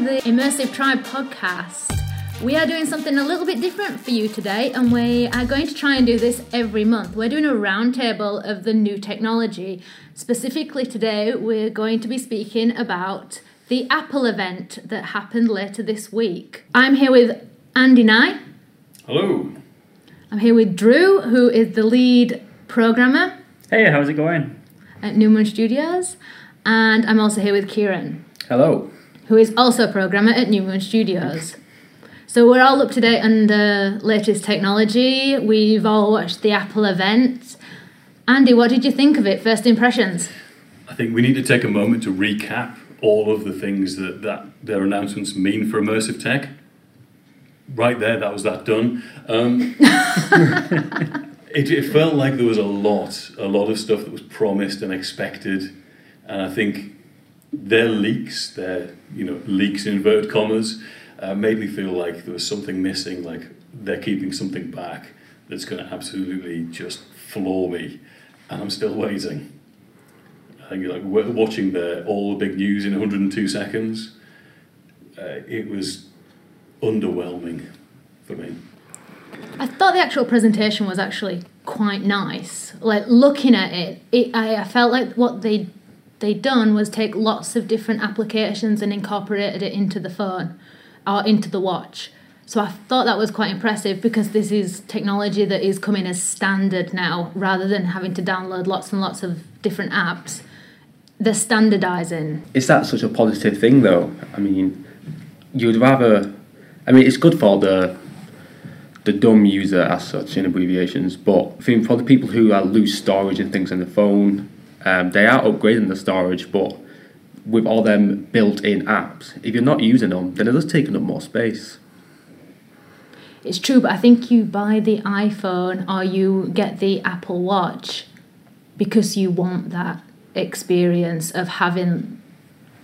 the Immersive Tribe podcast. We are doing something a little bit different for you today, and we are going to try and do this every month. We're doing a roundtable of the new technology. Specifically, today, we're going to be speaking about the Apple event that happened later this week. I'm here with Andy Nye. Hello. I'm here with Drew, who is the lead programmer Hey, how's it going? at Newman Studios. And I'm also here with Kieran, Hello. Who is also a programmer at New Moon Studios. So we're all up to date on the latest technology. We've all watched the Apple event. Andy, what did you think of it? First impressions? I think we need to take a moment to recap all of the things that, that their announcements mean for immersive tech. Right there, that was that done. Um, it, it felt like there was a lot, a lot of stuff that was promised and expected, and I think their leaks, their you know leaks in inverted commas, uh, made me feel like there was something missing. Like they're keeping something back that's going to absolutely just floor me, and I'm still waiting. I think like wa- watching the all the big news in 102 seconds, uh, it was underwhelming for me. I thought the actual presentation was actually quite nice. Like looking at it, it I, I felt like what they they done was take lots of different applications and incorporated it into the phone or into the watch. So I thought that was quite impressive because this is technology that is coming as standard now rather than having to download lots and lots of different apps. They're standardizing. Is that such a positive thing, though? I mean, you would rather. I mean, it's good for the the dumb user as such in abbreviations, but I think for the people who are lose storage and things on the phone, um, they are upgrading the storage, but with all them built-in apps, if you're not using them, then it is taking up more space. It's true, but I think you buy the iPhone or you get the Apple Watch because you want that experience of having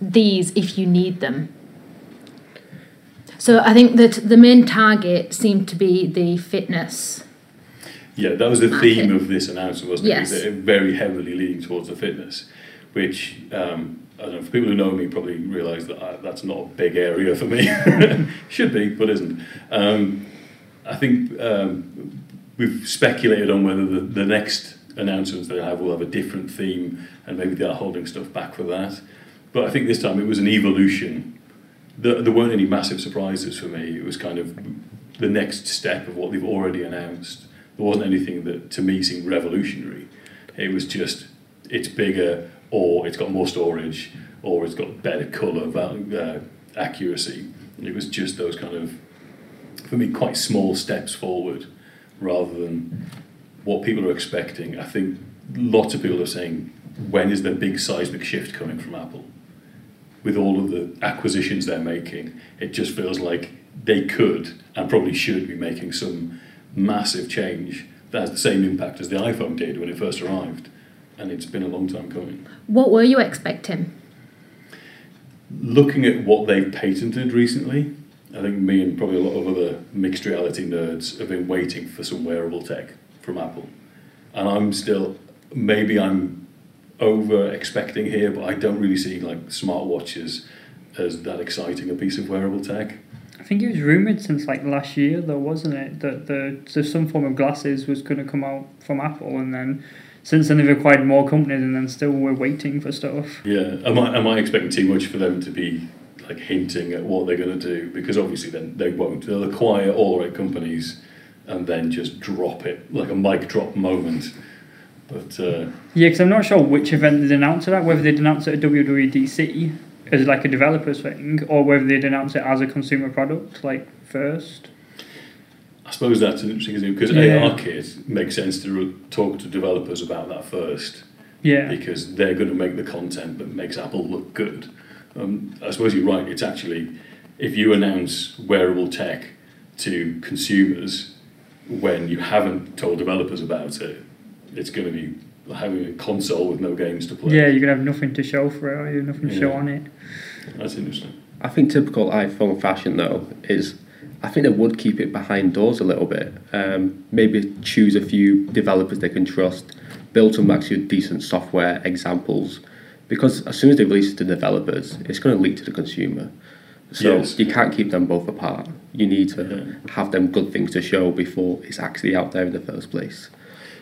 these if you need them. So I think that the main target seemed to be the fitness. Yeah, that was the theme of this announcement, wasn't it? Yes. It was, uh, very heavily leaning towards the fitness, which um, I don't know. For people who know me, probably realise that I, that's not a big area for me. Should be, but isn't. Um, I think um, we've speculated on whether the, the next announcements they have will have a different theme, and maybe they're holding stuff back for that. But I think this time it was an evolution. There, there weren't any massive surprises for me. It was kind of the next step of what they've already announced. There wasn't anything that to me seemed revolutionary. It was just it's bigger, or it's got more storage, or it's got better color uh, accuracy. And it was just those kind of, for me, quite small steps forward, rather than what people are expecting. I think lots of people are saying, when is the big seismic shift coming from Apple? With all of the acquisitions they're making, it just feels like they could and probably should be making some massive change that has the same impact as the iPhone did when it first arrived. And it's been a long time coming. What were you expecting? Looking at what they've patented recently, I think me and probably a lot of other mixed reality nerds have been waiting for some wearable tech from Apple. And I'm still, maybe I'm over expecting here, but I don't really see like smartwatches as that exciting a piece of wearable tech. I think it was rumored since like last year, though, wasn't it, that the so some form of glasses was going to come out from Apple, and then since then they've acquired more companies, and then still we're waiting for stuff. Yeah, am I, am I expecting too much for them to be like hinting at what they're going to do? Because obviously then they won't. They'll acquire all the right companies and then just drop it like a mic drop moment. But uh, Yeah, because I'm not sure which event they announced announce it at, whether they announced it at WWDC as like a developers thing, or whether they'd announce it as a consumer product, like first. I suppose that's an interesting thing because Yeah. ARKit makes sense to re- talk to developers about that first Yeah. because they're going to make the content that makes Apple look good. Um, I suppose you're right. It's actually if you announce wearable tech to consumers when you haven't told developers about it, it's going to be having a console with no games to play. Yeah, you're gonna have nothing to show for it, or you have nothing to show on it. That's interesting. I think typical iPhone fashion though is I think they would keep it behind doors a little bit. Um, maybe choose a few developers they can trust, build some actually decent software examples, because as soon as they release it to developers, it's going to leak to the consumer. So Yes. you can't keep them both apart. You need to have them good things to show before it's actually out there in the first place.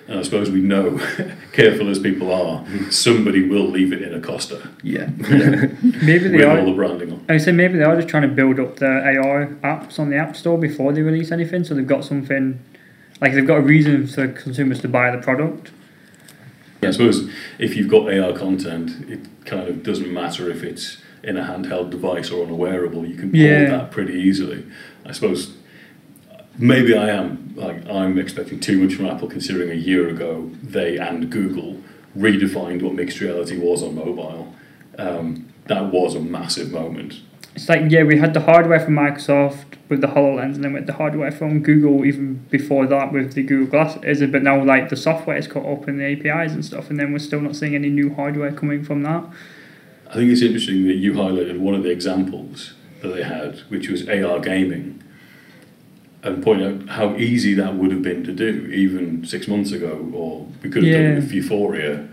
And I suppose we know, careful as people are, somebody will leave it in a Costa Yeah. Maybe they with are. all the branding on. I say maybe they are just trying to build up their AR apps on the App Store before they release anything, so they've got something like they've got a reason for consumers to buy the product. I suppose if you've got AR content, it kind of doesn't matter if it's in a handheld device or on a wearable. You can pull Yeah. that pretty easily. I suppose maybe I am like I'm expecting too much from Apple, considering a year ago they and Google redefined what mixed reality was on mobile. Um, that was a massive moment. It's like yeah, we had the hardware from Microsoft with the Hololens, and then with the hardware from Google even before that with the Google Glasses. But now like the software is caught up in the APIs and stuff, and then we're still not seeing any new hardware coming from that. I think it's interesting that you highlighted one of the examples that they had, which was AR gaming, and point out how easy that would have been to do even six months ago, or we could have done it with Vuforia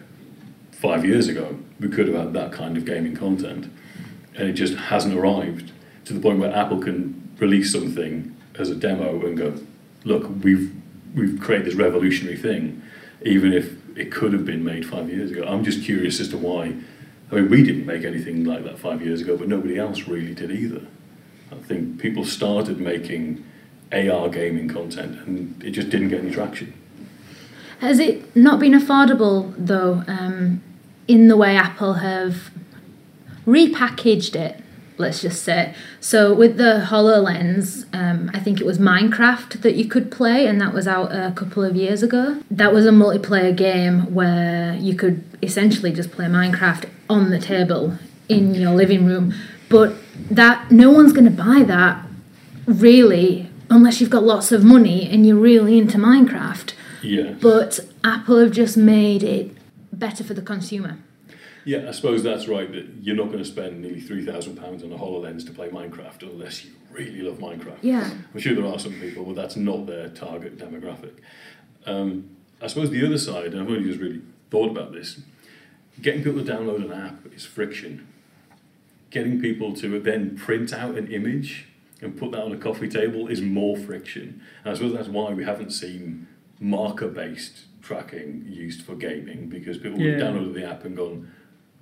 five years ago. We could have had that kind of gaming content, and it just hasn't arrived to the point where Apple can release something as a demo and go, "Look, we've we've created this revolutionary thing," even if it could have been made five years ago. I'm just curious as to why. I mean, we didn't make anything like that five years ago, but nobody else really did either. I think people started making AR gaming content, and it just didn't get any traction. Has it not been affordable though, um, in the way Apple have repackaged it? Let's just say. So with the Hololens, um, I think it was Minecraft that you could play, and that was out a couple of years ago. That was a multiplayer game where you could essentially just play Minecraft on the table in your living room. But that no one's going to buy that really unless you've got lots of money and you're really into Minecraft. Yeah. But Apple have just made it better for the consumer. Yeah, I suppose that's right. That you're not going to spend nearly three thousand pounds on a Hololens to play Minecraft unless you really love Minecraft. Yeah. I'm sure there are some people, but that's not their target demographic. Um, I suppose the other side, and I've only just really thought about this, getting people to download an app is friction. Getting people to then print out an image and put that on a coffee table is more friction. And I suppose that's why we haven't seen marker based tracking used for gaming because people would have downloaded the app and gone,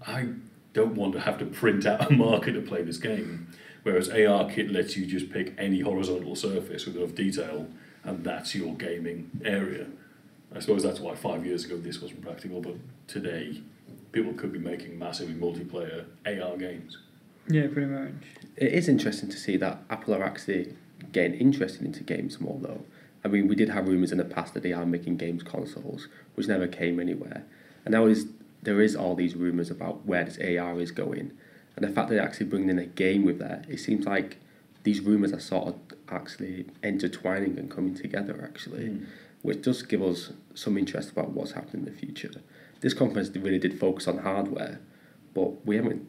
I don't want to have to print out a marker to play this game. Whereas AR Kit lets you just pick any horizontal surface with enough detail, and that's your gaming area. I suppose that's why five years ago this wasn't practical, but today people could be making massively multiplayer AR games. Yeah, pretty much. It is interesting to see that Apple are actually getting interested into games more, though. I mean, we did have rumours in the past that they are making games consoles, which never came anywhere. And now is there is all these rumours about where this AR is going, and the fact that they're actually bringing in a game with that, it seems like these rumours are sort of actually intertwining and coming together, actually, hmm. which does give us some interest about what's happening in the future. This conference really did focus on hardware, but we haven't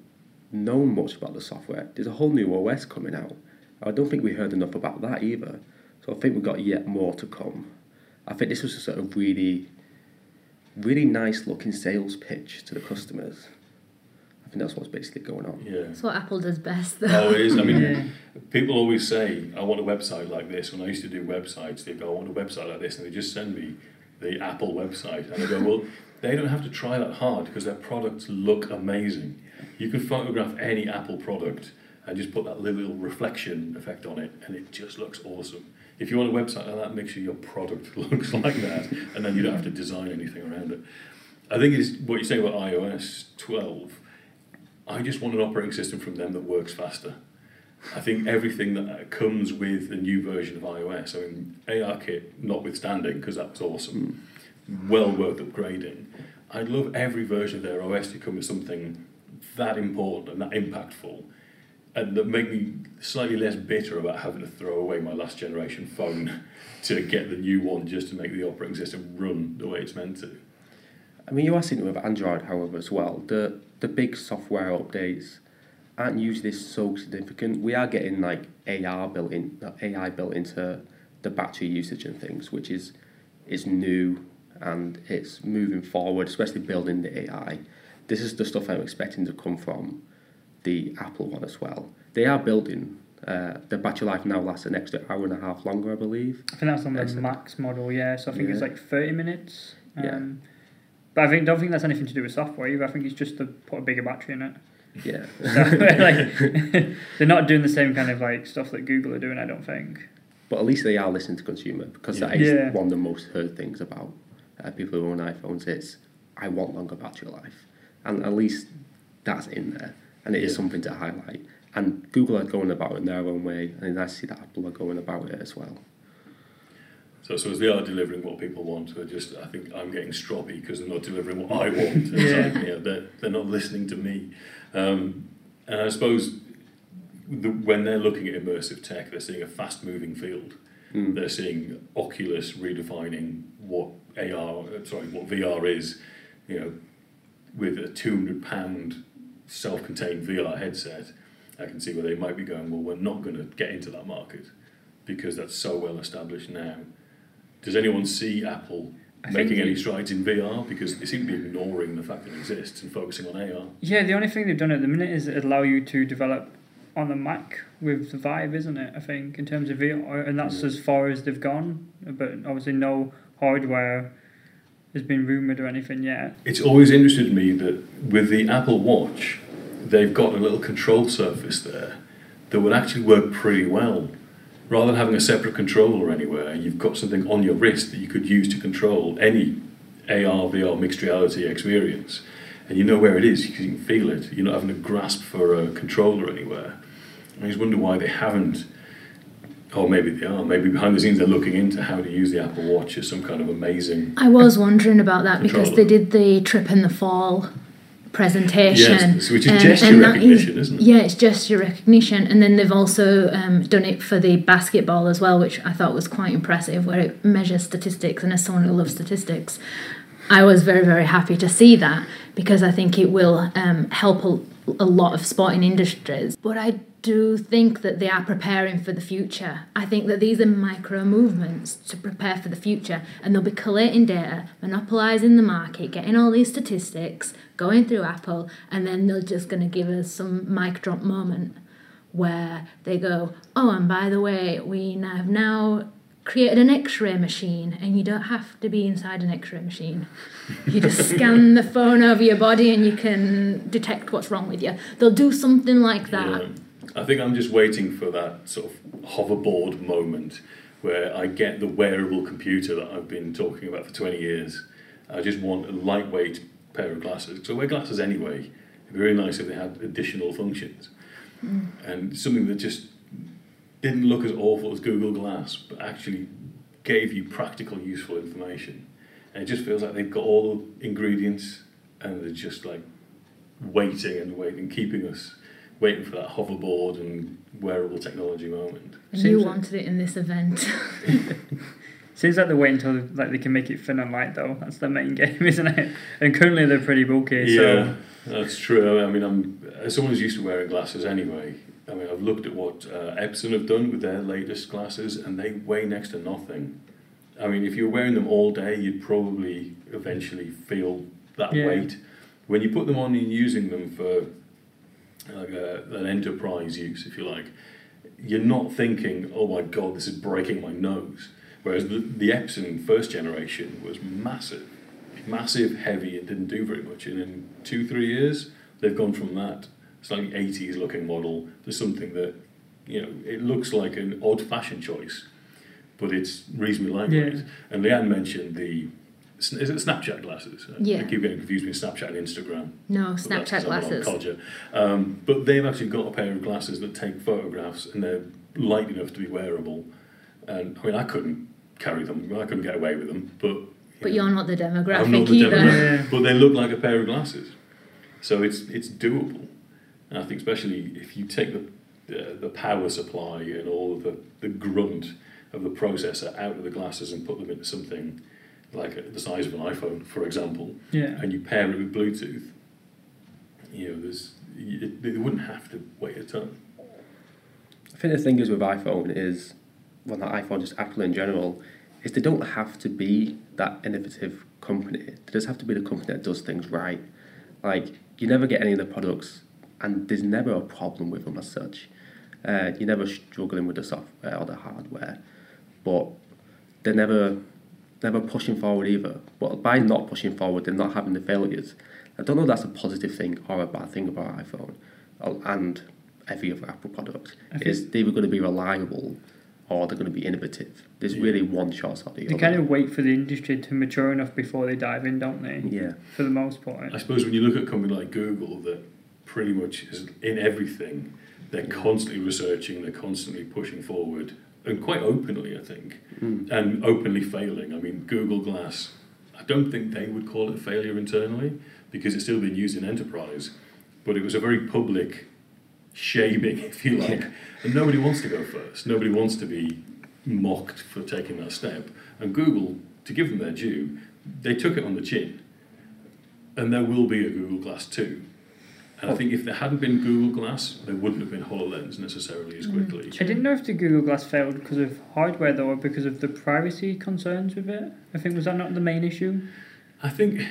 known much about the software. There's a whole new OS coming out. I don't think we heard enough about that either. So I think we've got yet more to come. I think this was a sort of really, really nice looking sales pitch to the customers. I think that's what's basically going on. Yeah. That's what Apple does best, though. Oh, it is. I mean, Yeah. people always say, I want a website like this. When I used to do websites, they go, I want a website like this, and they just send me the Apple website. And I go, well, they don't have to try that hard because their products look amazing. You can photograph any Apple product and just put that little reflection effect on it, and it just looks awesome. If you want a website like that, make sure your product looks like that, and then you don't have to design anything around it. I think it's what you're saying about iOS 12. I just want an operating system from them that works faster. I think everything that comes with a new version of iOS, I mean, ARKit notwithstanding, because that was awesome, mm. well worth upgrading. I'd love every version of their OS to come with something that important and that impactful, and that make me slightly less bitter about having to throw away my last generation phone to get the new one just to make the operating system run the way it's meant to. I mean, you are seeing it with Android, however, as well. The the big software updates aren't usually so significant. We are getting like AR built in, AI built into the battery usage and things, which is is new and it's moving forward, especially building the AI. This is the stuff I'm expecting to come from the Apple one as well. they are building. Uh, the battery life now lasts an extra hour and a half longer, I believe. I think that's on the Excellent. max model, yeah. So I think it's like thirty minutes. Um, Yeah. But I think don't think that's anything to do with software either. I think it's just to put a bigger battery in it. Yeah. So, like, they're not doing the same kind of like stuff that Google are doing. I don't think. But at least they are listening to consumer because that Yeah. is Yeah. one of the most heard things about uh, people who own iPhones. It's I want longer battery life, and at least that's in there, and it is Yeah. something to highlight. And Google are going about it in their own way, and I see that Apple are going about it as well. So, so as they are delivering what people want, they're just, I think I'm getting stroppy because they're not delivering what I want. Yeah. like, you know, they're, they're not listening to me. Um, and I suppose the, when they're looking at immersive tech, they're seeing a fast moving field. Mm. They're seeing Oculus redefining what AR, sorry, what VR is, you know, with a £200 self contained VR headset. I can see where they might be going, well, we're not going to get into that market because that's so well established now. Does anyone see Apple I making any strides in VR? Because they seem to be ignoring the fact that it exists and focusing on AR. Yeah, the only thing they've done at the minute is allow you to develop on the Mac with the Vive, isn't it? I think in terms of VR, and that's as far as they've gone. But obviously, no hardware has been rumored or anything yet. It's always interested me that with the Apple Watch, they've got a little control surface there that would actually work pretty well. Rather than having a separate controller anywhere, you've got something on your wrist that you could use to control any AR, VR, mixed reality experience. And you know where it is, you can feel it. You're not having to grasp for a controller anywhere. I just wonder why they haven't, or maybe they are, maybe behind the scenes they're looking into how to use the Apple Watch as some kind of amazing I was wondering about that because they did the trip in the fall presentation. Yes, which is um, gesture recognition, isn't it? Yeah, it's gesture recognition, and then they've also um, done it for the basketball as well, which I thought was quite impressive, where it measures statistics. And as someone who loves statistics, I was very very happy to see that because I think it will um, help a, lot of sporting industries. But I do think that they are preparing for the future. I think that these are micro movements to prepare for the future, and they'll be collating data, monopolizing the market, getting all these statistics, going through Apple, and then they're just going to give us some mic drop moment where they go, oh, and by the way, we have now created an x-ray machine and you don't have to be inside an x-ray machine you just scan the phone over your body and you can detect what's wrong with you they'll do something like that Yeah. I think I'm just waiting for that sort of hoverboard moment where I get the wearable computer that I've been talking about for 20 years. I just want a lightweight pair of glasses. So I wear glasses anyway. It'd be really nice if they had additional functions. Mm. And something that just didn't look as awful as Google Glass, but actually gave you practical, useful information. And it just feels like they've got all the ingredients and they're just like waiting and waiting, keeping us waiting for that hoverboard and wearable technology moment. and Seems you like- wanted it in this event Seems like they're waiting until like they can make it thin and light though. That's the main game, isn't it? And currently they're pretty bulky. yeah, So that's true. I mean, I'm as someone who's used to wearing glasses anyway. I mean, I've looked at what uh, Epson have done with their latest glasses, and they weigh next to nothing. I mean, if you're wearing them all day, you'd probably eventually feel that Yeah. weight. When you put them on and using them for like a, an enterprise use, if you like, you're not thinking, "Oh my God, this is breaking my nose." Whereas the, the Epson first generation was massive, massive, heavy, and didn't do very much. And in two, three years, they've gone from that slightly 80s looking model to something that, you know, it looks like an odd fashion choice, but it's reasonably lightweight. Yeah. And Leanne mentioned the, is it Snapchat glasses? Yeah. I keep getting confused between Snapchat and Instagram. no But that's 'cause snapchat glasses Codger. Um, but they've actually got a pair of glasses that take photographs and they're light enough to be wearable. And I mean, I couldn't carry them. I couldn't get away with them. But but know, you're not the demographic I'm not the either demographic, Yeah. but they look like a pair of glasses. So it's it's doable. And I think especially if you take the the, the power supply and all of the, the grunt of the processor out of the glasses and put them into something like the size of an iPhone, for example, yeah. and you pair it with Bluetooth, you know, there's it, they wouldn't have to weigh a ton. I think the thing is with iPhone is, well, not iPhone, just Apple in general, is they don't have to be that innovative company. They just have to be the company that does things right. Like, you never get any of the products, and there's never a problem with them as such. Uh, you're never struggling with the software or the hardware, but they're never never pushing forward either. But by not pushing forward, they're not having the failures. I don't know if that's a positive thing or a bad thing about iPhone and every other Apple product. Is they were going to be reliable or they're going to be innovative. There's really one shot or the They other. kind of wait for the industry to mature enough before they dive in, don't they? yeah. For the most part. I suppose when you look at a company like Google, that pretty much is in everything, they're constantly researching, they're constantly pushing forward, and quite openly, I think, Mm. and openly failing. I mean, Google Glass, I don't think they would call it a failure internally because it's still being used in enterprise, but it was a very public shaming, if you like, Yeah. and nobody wants to go first. Nobody wants to be mocked for taking that step. And Google, to give them their due, they took it on the chin and there will be a Google Glass 2. And I oh. think if there hadn't been Google Glass, there wouldn't have been HoloLens necessarily as mm, quickly. I didn't know if the Google Glass failed because of hardware though, or because of the privacy concerns with it. I think was that not the main issue? I think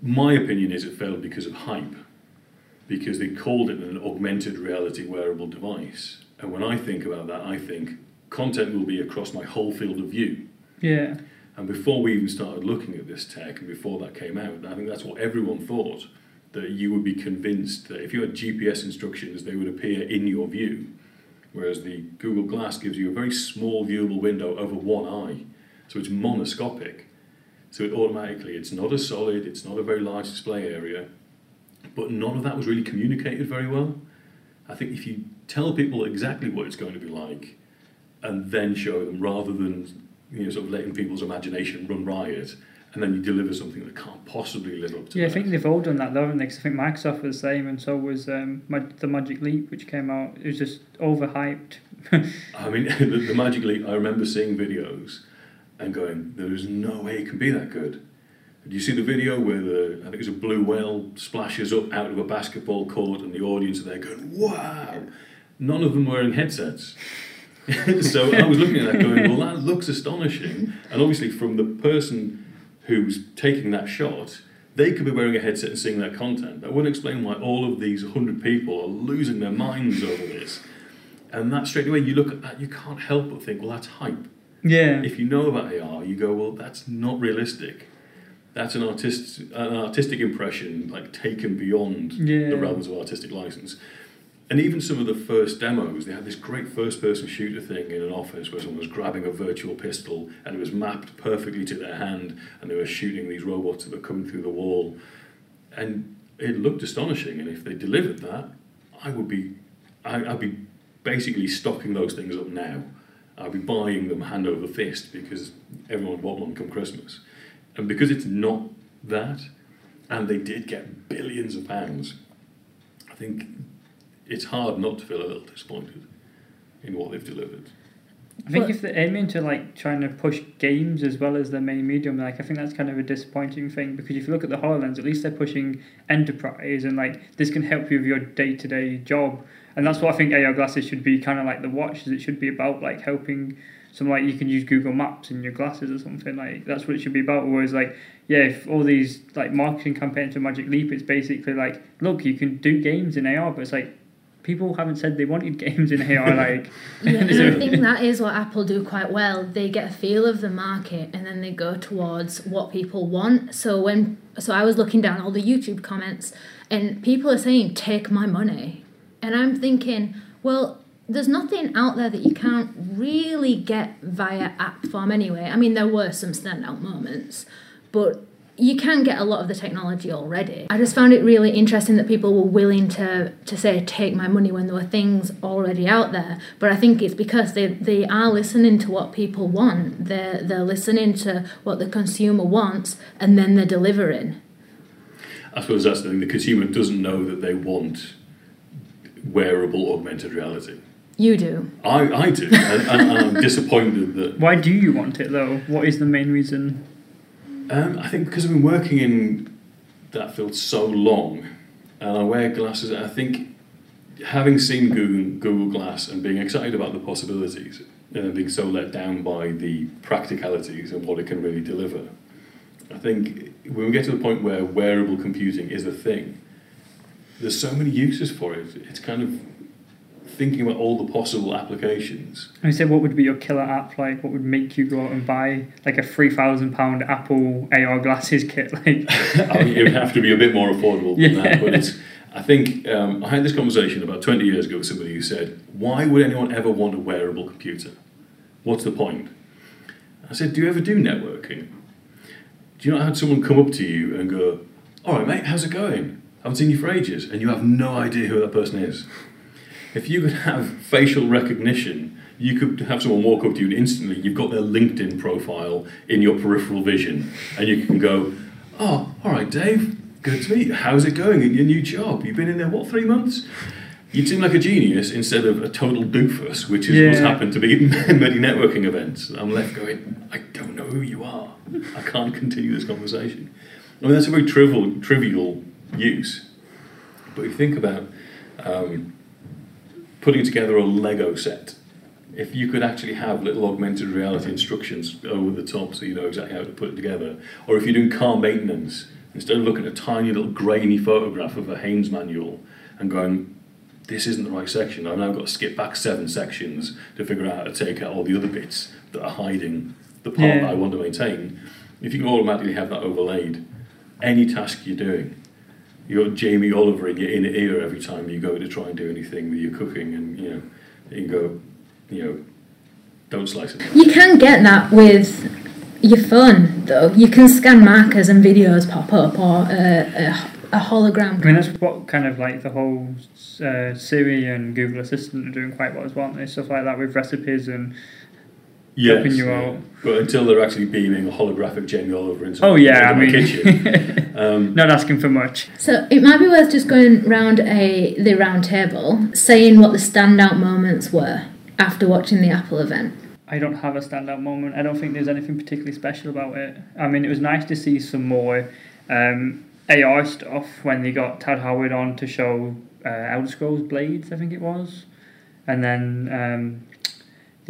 my opinion is it failed because of hype, because they called it an augmented reality wearable device. And when I think about that, I think content will be across my whole field of view. Yeah. And before we even started looking at this tech, and before that came out, I think that's what everyone thought that you would be convinced that if you had GPS instructions, they would appear in your view. Whereas the Google Glass gives you a very small viewable window over one eye, so it's monoscopic. So it automatically, it's not a solid, it's not a very large display area, but none of that was really communicated very well. I think if you tell people exactly what it's going to be like, and then show them rather than you know sort of letting people's imagination run riot, and then you deliver something that can't possibly live up to Yeah, I think they've all done that though, haven't they? 'Cause I think Microsoft was the same, and so was um, Mag- the Magic Leap, which came out. It was just overhyped. I mean, the, the Magic Leap, I remember seeing videos and going, there is no way it can be that good. Do you see the video where the, I think it's a blue whale splashes up out of a basketball court and the audience are there going, wow! None of them wearing headsets. so I was looking at that going, well, that looks astonishing. And obviously, from the person who's taking that shot, they could be wearing a headset and seeing that content. That wouldn't explain why all of these 100 people are losing their minds over this. And that straight away, you look at that, you can't help but think, well, that's hype. Yeah. If you know about AR, you go, well, that's not realistic. That's an artist, an artistic impression, like taken beyond Yeah. the realms of artistic license. And even some of the first demos, they had this great first-person shooter thing in an office where someone was grabbing a virtual pistol and it was mapped perfectly to their hand, and they were shooting these robots that were coming through the wall, and it looked astonishing. And if they delivered that, I would be, I, I'd be basically stocking those things up now. I'd be buying them hand over fist because everyone would want one come Christmas, and because it's not that, and they did get billions of pounds. I think it's hard not to feel a little disappointed in what they've delivered. I think But- if they're aiming to like trying to push games as well as their main medium, like I think that's kind of a disappointing thing because if you look at the Hololens, at least they're pushing enterprise and like this can help you with your day to day job, and that's what I think AR glasses should be kind of like the watches. It should be about like helping. Some like you can use Google Maps in your glasses or something like that's what it should be about. Whereas like yeah, if all these like marketing campaigns for Magic Leap, it's basically like look you can do games in AR, but it's like people haven't said they wanted games in AR like. Yeah, and I think that is what Apple do quite well. They get a feel of the market and then they go towards what people want. So when so I was looking down all the YouTube comments and people are saying take my money. And I'm thinking, well, there's nothing out there that you can't really get via app form anyway. I mean, there were some standout moments, but you can get a lot of the technology already. I just found it really interesting that people were willing to to say take my money when there were things already out there. But I think it's because they, they are listening to what people want. They're they're listening to what the consumer wants and then they're delivering. I suppose that's the thing. The consumer doesn't know that they want wearable augmented reality. You do. I, I do, and, and, and I'm disappointed that Why do you want it though? What is the main reason? Um, I think because I've been working in that field so long, and I wear glasses. I think having seen Google, Google Glass and being excited about the possibilities, and then being so let down by the practicalities and what it can really deliver, I think when we get to the point where wearable computing is a thing, there's so many uses for it. It's kind of thinking about all the possible applications. And you said, what would be your killer app? Like, what would make you go out and buy like a three thousand pound Apple AR glasses kit? Like, I mean, it would have to be a bit more affordable than Yeah. that. But it's, I think um, I had this conversation about 20 years ago with somebody who said, Why would anyone ever want a wearable computer? What's the point? I said, Do you ever do networking? Do you not have someone come up to you and go, All right, mate, how's it going? I haven't seen you for ages, and you have no idea who that person is. If you could have facial recognition, you could have someone walk up to you and instantly you've got their LinkedIn profile in your peripheral vision, and you can go, Oh, all right, Dave, good to meet you. How's it going in your new job? You've been in there, what, three months? You'd seem like a genius instead of a total doofus, which is what's happened to me at many networking events. I'm left going, I don't know who you are. I can't continue this conversation. I mean, that's a very trivial, trivial use. But if you think about um, putting together a Lego set, if you could actually have little augmented reality instructions over the top so you know exactly how to put it together, or if you're doing car maintenance, instead of looking at a tiny little grainy photograph of a Haynes manual and going, this isn't the right section, I've now got to skip back seven sections to figure out how to take out all the other bits that are hiding the part Yeah. that I want to maintain. If you can automatically have that overlaid, any task you're doing, you got Jamie Oliver in your inner ear every time you go to try and do anything with your cooking, and you know, you can go, you know, don't slice it. You can get that with your phone, though. You can scan markers and videos pop up, or a, a, a hologram. I mean, that's what kind of like the whole uh, Siri and Google Assistant are doing quite well as well, aren't they? Stuff like that with recipes and helping you yeah. out. But until they're actually beaming a holographic Jamie Oliver into, Oh yeah, I into my mean, kitchen. Um, not asking for much. So it might be worth just going round a the round table, saying what the standout moments were after watching the Apple event. I don't have a standout moment. I don't think there's anything particularly special about it. I mean, it was nice to see some more um, AR stuff when they got Todd Howard on to show uh, Elder Scrolls Blades, I think it was, and then um,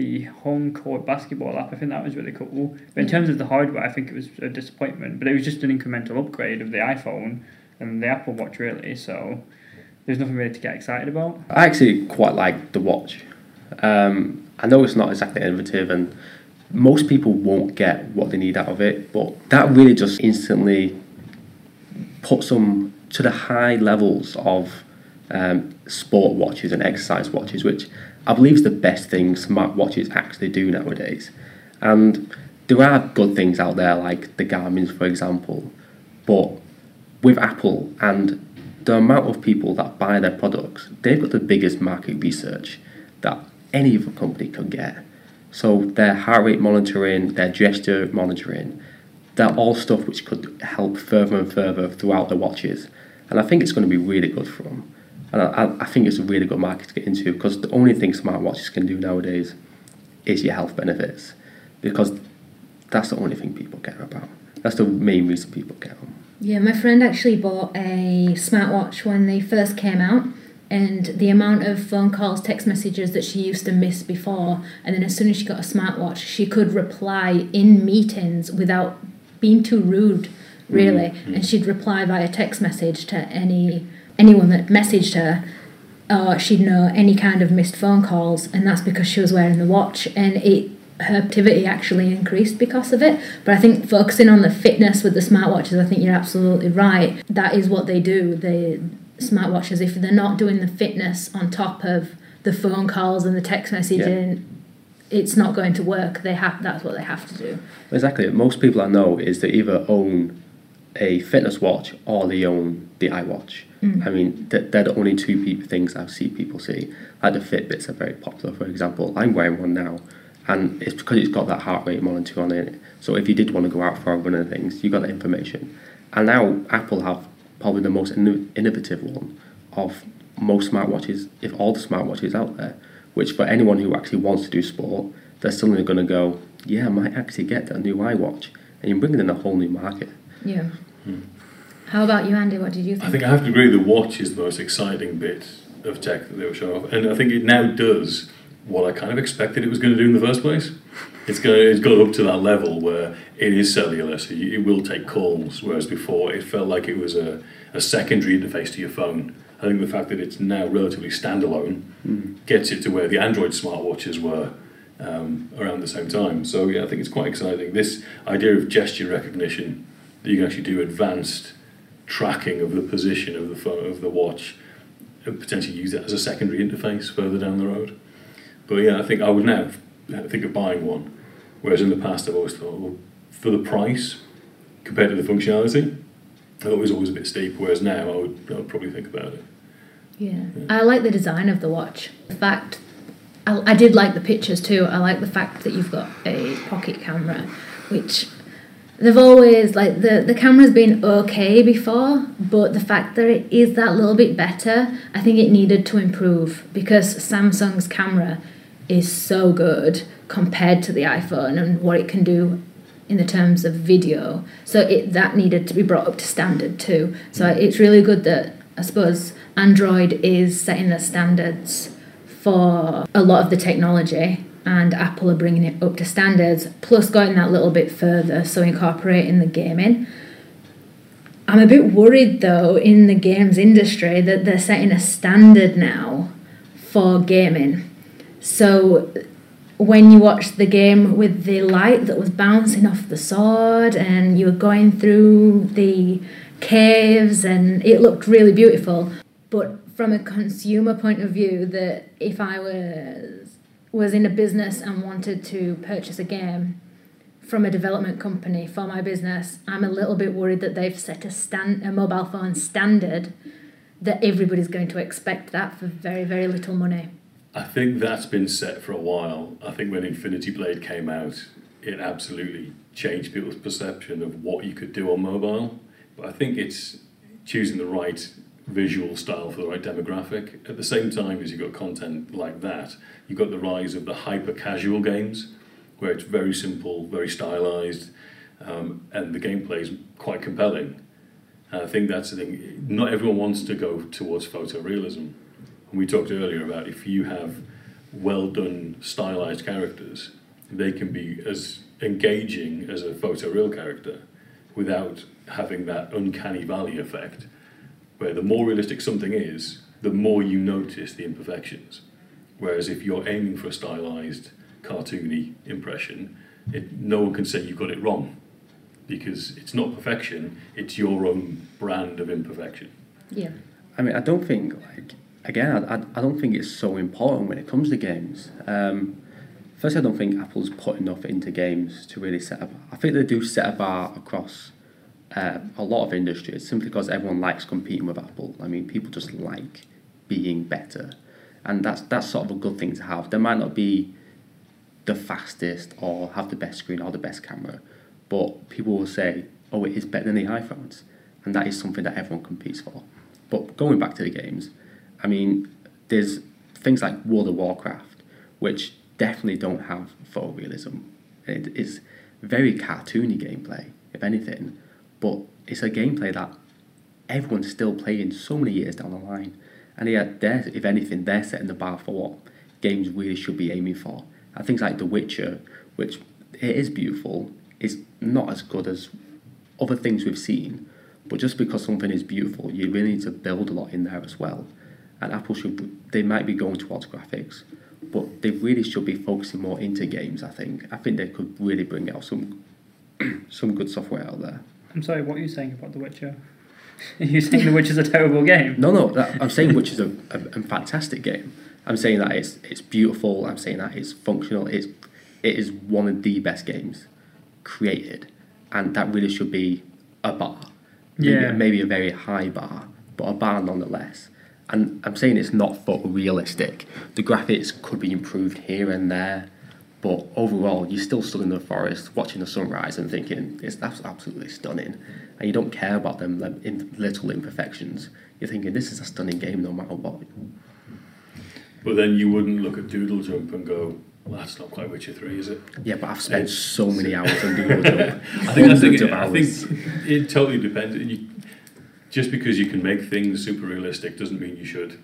the home court basketball app. I think that was really cool. But in terms of the hardware, I think it was a disappointment. But it was just an incremental upgrade of the iPhone and the Apple Watch, really. So there's nothing really to get excited about. I actually quite like the watch. Um, I know it's not exactly innovative, and most people won't get what they need out of it, but that really just instantly puts them to the high levels of um, sport watches and exercise watches, which I believe is the best thing smart watches actually do nowadays. And there are good things out there, like the Garmin's, for example, but with Apple and the amount of people that buy their products, they've got the biggest market research that any other company could get. So their heart rate monitoring, their gesture monitoring, they're all stuff which could help further and further throughout the watches. And I think it's going to be really good for them. And I, I think it's a really good market to get into because the only thing smartwatches can do nowadays is your health benefits because that's the only thing people care about. That's the main reason people care. Yeah, my friend actually bought a smartwatch when they first came out, and the amount of phone calls, text messages that she used to miss before, and then as soon as she got a smartwatch, she could reply in meetings without being too rude, really, mm-hmm. and she'd reply via text message to any anyone that messaged her. Or she'd know any kind of missed phone calls, and that's because she was wearing the watch, and it her activity actually increased because of it. But I think focusing on the fitness with the smartwatches, I think you're absolutely right. That is what they do. The smartwatches, if they're not doing the fitness on top of the phone calls and the text messaging, it's not going to work. They have that's what they have to do. Exactly. Most people I know is they either own a fitness watch or they own the iWatch. Mm. I mean, th- they're the only two peop things I see people see. Like the Fitbits are very popular, for example. I'm wearing one now, and it's because it's got that heart rate monitor on it. So if you did want to go out for a run and things, you got that information. And now Apple have probably the most inno- innovative one of most smartwatches, if all the smartwatches out there. Which for anyone who actually wants to do sport, they're suddenly going to go, yeah, I might actually get that new iWatch, and you're bringing in a whole new market. Yeah. How about you, Andy? What did you think? I think I have to agree the watch is the most exciting bit of tech that they were showing off. And I think it now does what I kind of expected it was going to do in the first place. It's going it's got up to that level where it is cellular, so you, it will take calls, whereas before it felt like it was a, a secondary interface to your phone. I think the fact that it's now relatively standalone Mm. gets it to where the Android smartwatches were um, around the same time. So yeah, I think it's quite exciting. This idea of gesture recognition that you can actually do advanced tracking of the position of the phone, of the watch and potentially use that as a secondary interface further down the road. But yeah, I think I would now think of buying one, whereas in the past I've always thought, well, for the price compared to the functionality, it was always a bit steep. Whereas now I would, I would probably think about it. Yeah. I like the design of the watch. The fact, I, I did like the pictures too. I like the fact that you've got a pocket camera, which they've always like the the camera's been okay before, but the fact that it is that little bit better, I think it needed to improve because Samsung's camera is so good compared to the iPhone and what it can do in the terms of video. So it that needed to be brought up to standard too. So it's really good that I suppose Android is setting the standards for a lot of the technology and Apple are bringing it up to standards plus going that little bit further so incorporating the gaming. I'm a bit worried though in the games industry that they're setting a standard now for gaming. So when you watched the game with the light that was bouncing off the sword and you were going through the caves and it looked really beautiful but from a consumer point of view that if i was was in a business and wanted to purchase a game from a development company for my business i'm a little bit worried that they've set a stand a mobile phone standard that everybody's going to expect that for very very little money I think that's been set for a while. I think when Infinity Blade came out, it absolutely changed people's perception of what you could do on mobile. But I think it's choosing the right visual style for the right demographic. At the same time as you've got content like that, you've got the rise of the hyper casual games, where it's very simple, very stylized, um, and the gameplay is quite compelling. And I think that's the thing. Not everyone wants to go towards photorealism. And we talked earlier about if you have well done stylized characters, they can be as engaging as a photoreal character without having that uncanny valley effect, where the more realistic something is, the more you notice the imperfections. Whereas if you're aiming for a stylized, cartoony impression, it, no one can say you got it wrong because it's not perfection, it's your own brand of imperfection. yeah I mean, I don't think like again, I, I, I don't think it's so important when it comes to games. Um, first, I don't think Apple's put enough into games to really set up. I think they do set a bar across uh, a lot of industries simply because everyone likes competing with Apple. I mean, people just like being better, and that's that's sort of a good thing to have. There might not be the fastest or have the best screen or the best camera, but people will say, "Oh, it is better than the iPhones," and that is something that everyone competes for. But going back to the games, I mean, there's things like World of Warcraft, which definitely don't have photorealism. It is very cartoony gameplay, if anything, but it's a gameplay that everyone's still playing so many years down the line. And yeah, they're, if anything, they're setting the bar for what games really should be aiming for. And things like The Witcher, which it is beautiful, is not as good as other things we've seen. But just because something is beautiful, you really need to build a lot in there as well. And Apple should, they might be going towards graphics, but they really should be focusing more into games. I think. I think they could really bring out some, some good software out there. I'm sorry, what are you saying about The Witcher? Are you saying The Witcher's a terrible game? No, no, that, I'm saying which is a, a, a fantastic game. I'm saying that it's it's beautiful. I'm saying that it's functional. It's it is one of the best games created, and that really should be a bar. Maybe, Yeah. maybe a very high bar, but a bar nonetheless. And I'm saying it's not photorealistic. The graphics could be improved here and there, but overall, you're still stood in the forest watching the sunrise and thinking it's that's absolutely stunning, and you don't care about them like, in little imperfections. You're thinking this is a stunning game no matter what. But then you wouldn't look at Doodle Jump and go, well, that's not quite Witcher 3, is it? Yeah, but I've spent so many hours on Doodle Jump. I think that's Hundreds it. I hours. think it totally depends. You, just because you can make things super realistic doesn't mean you should.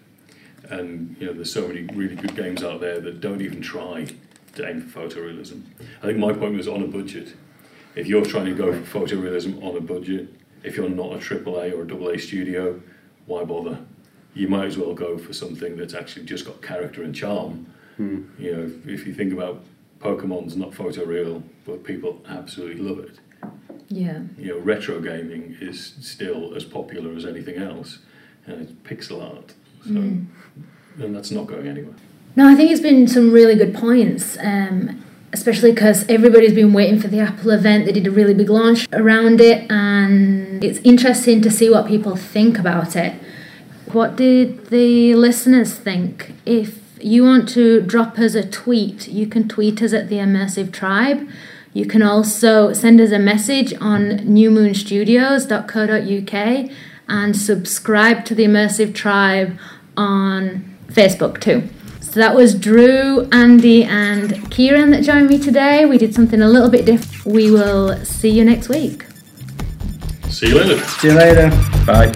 And you know, there's so many really good games out there that don't even try aim for photorealism. I think my point was on a budget. If you're trying to go for photorealism on a budget, if you're not a AAA or a AA studio, why bother? you might as well go for something that's actually just got character and charm. Hmm. You know, if, if you think about Pokemon's not photoreal, but people absolutely love it. Yeah. You know, retro gaming is still as popular as anything else, and it's pixel art. So, Mm. and that's not going anywhere. No, I think it's been some really good points, um, especially because everybody's been waiting for the Apple event. They did a really big launch around it, and it's interesting to see what people think about it. What did the listeners think? If you want to drop us a tweet, you can tweet us at the Immersive Tribe. You can also send us a message on newmoonstudios.co.uk and subscribe to the Immersive Tribe on Facebook too. So that was Drew, Andy, and Kieran that joined me today. We did something a little bit different. We will see you next week. See you later. See you later. Bye.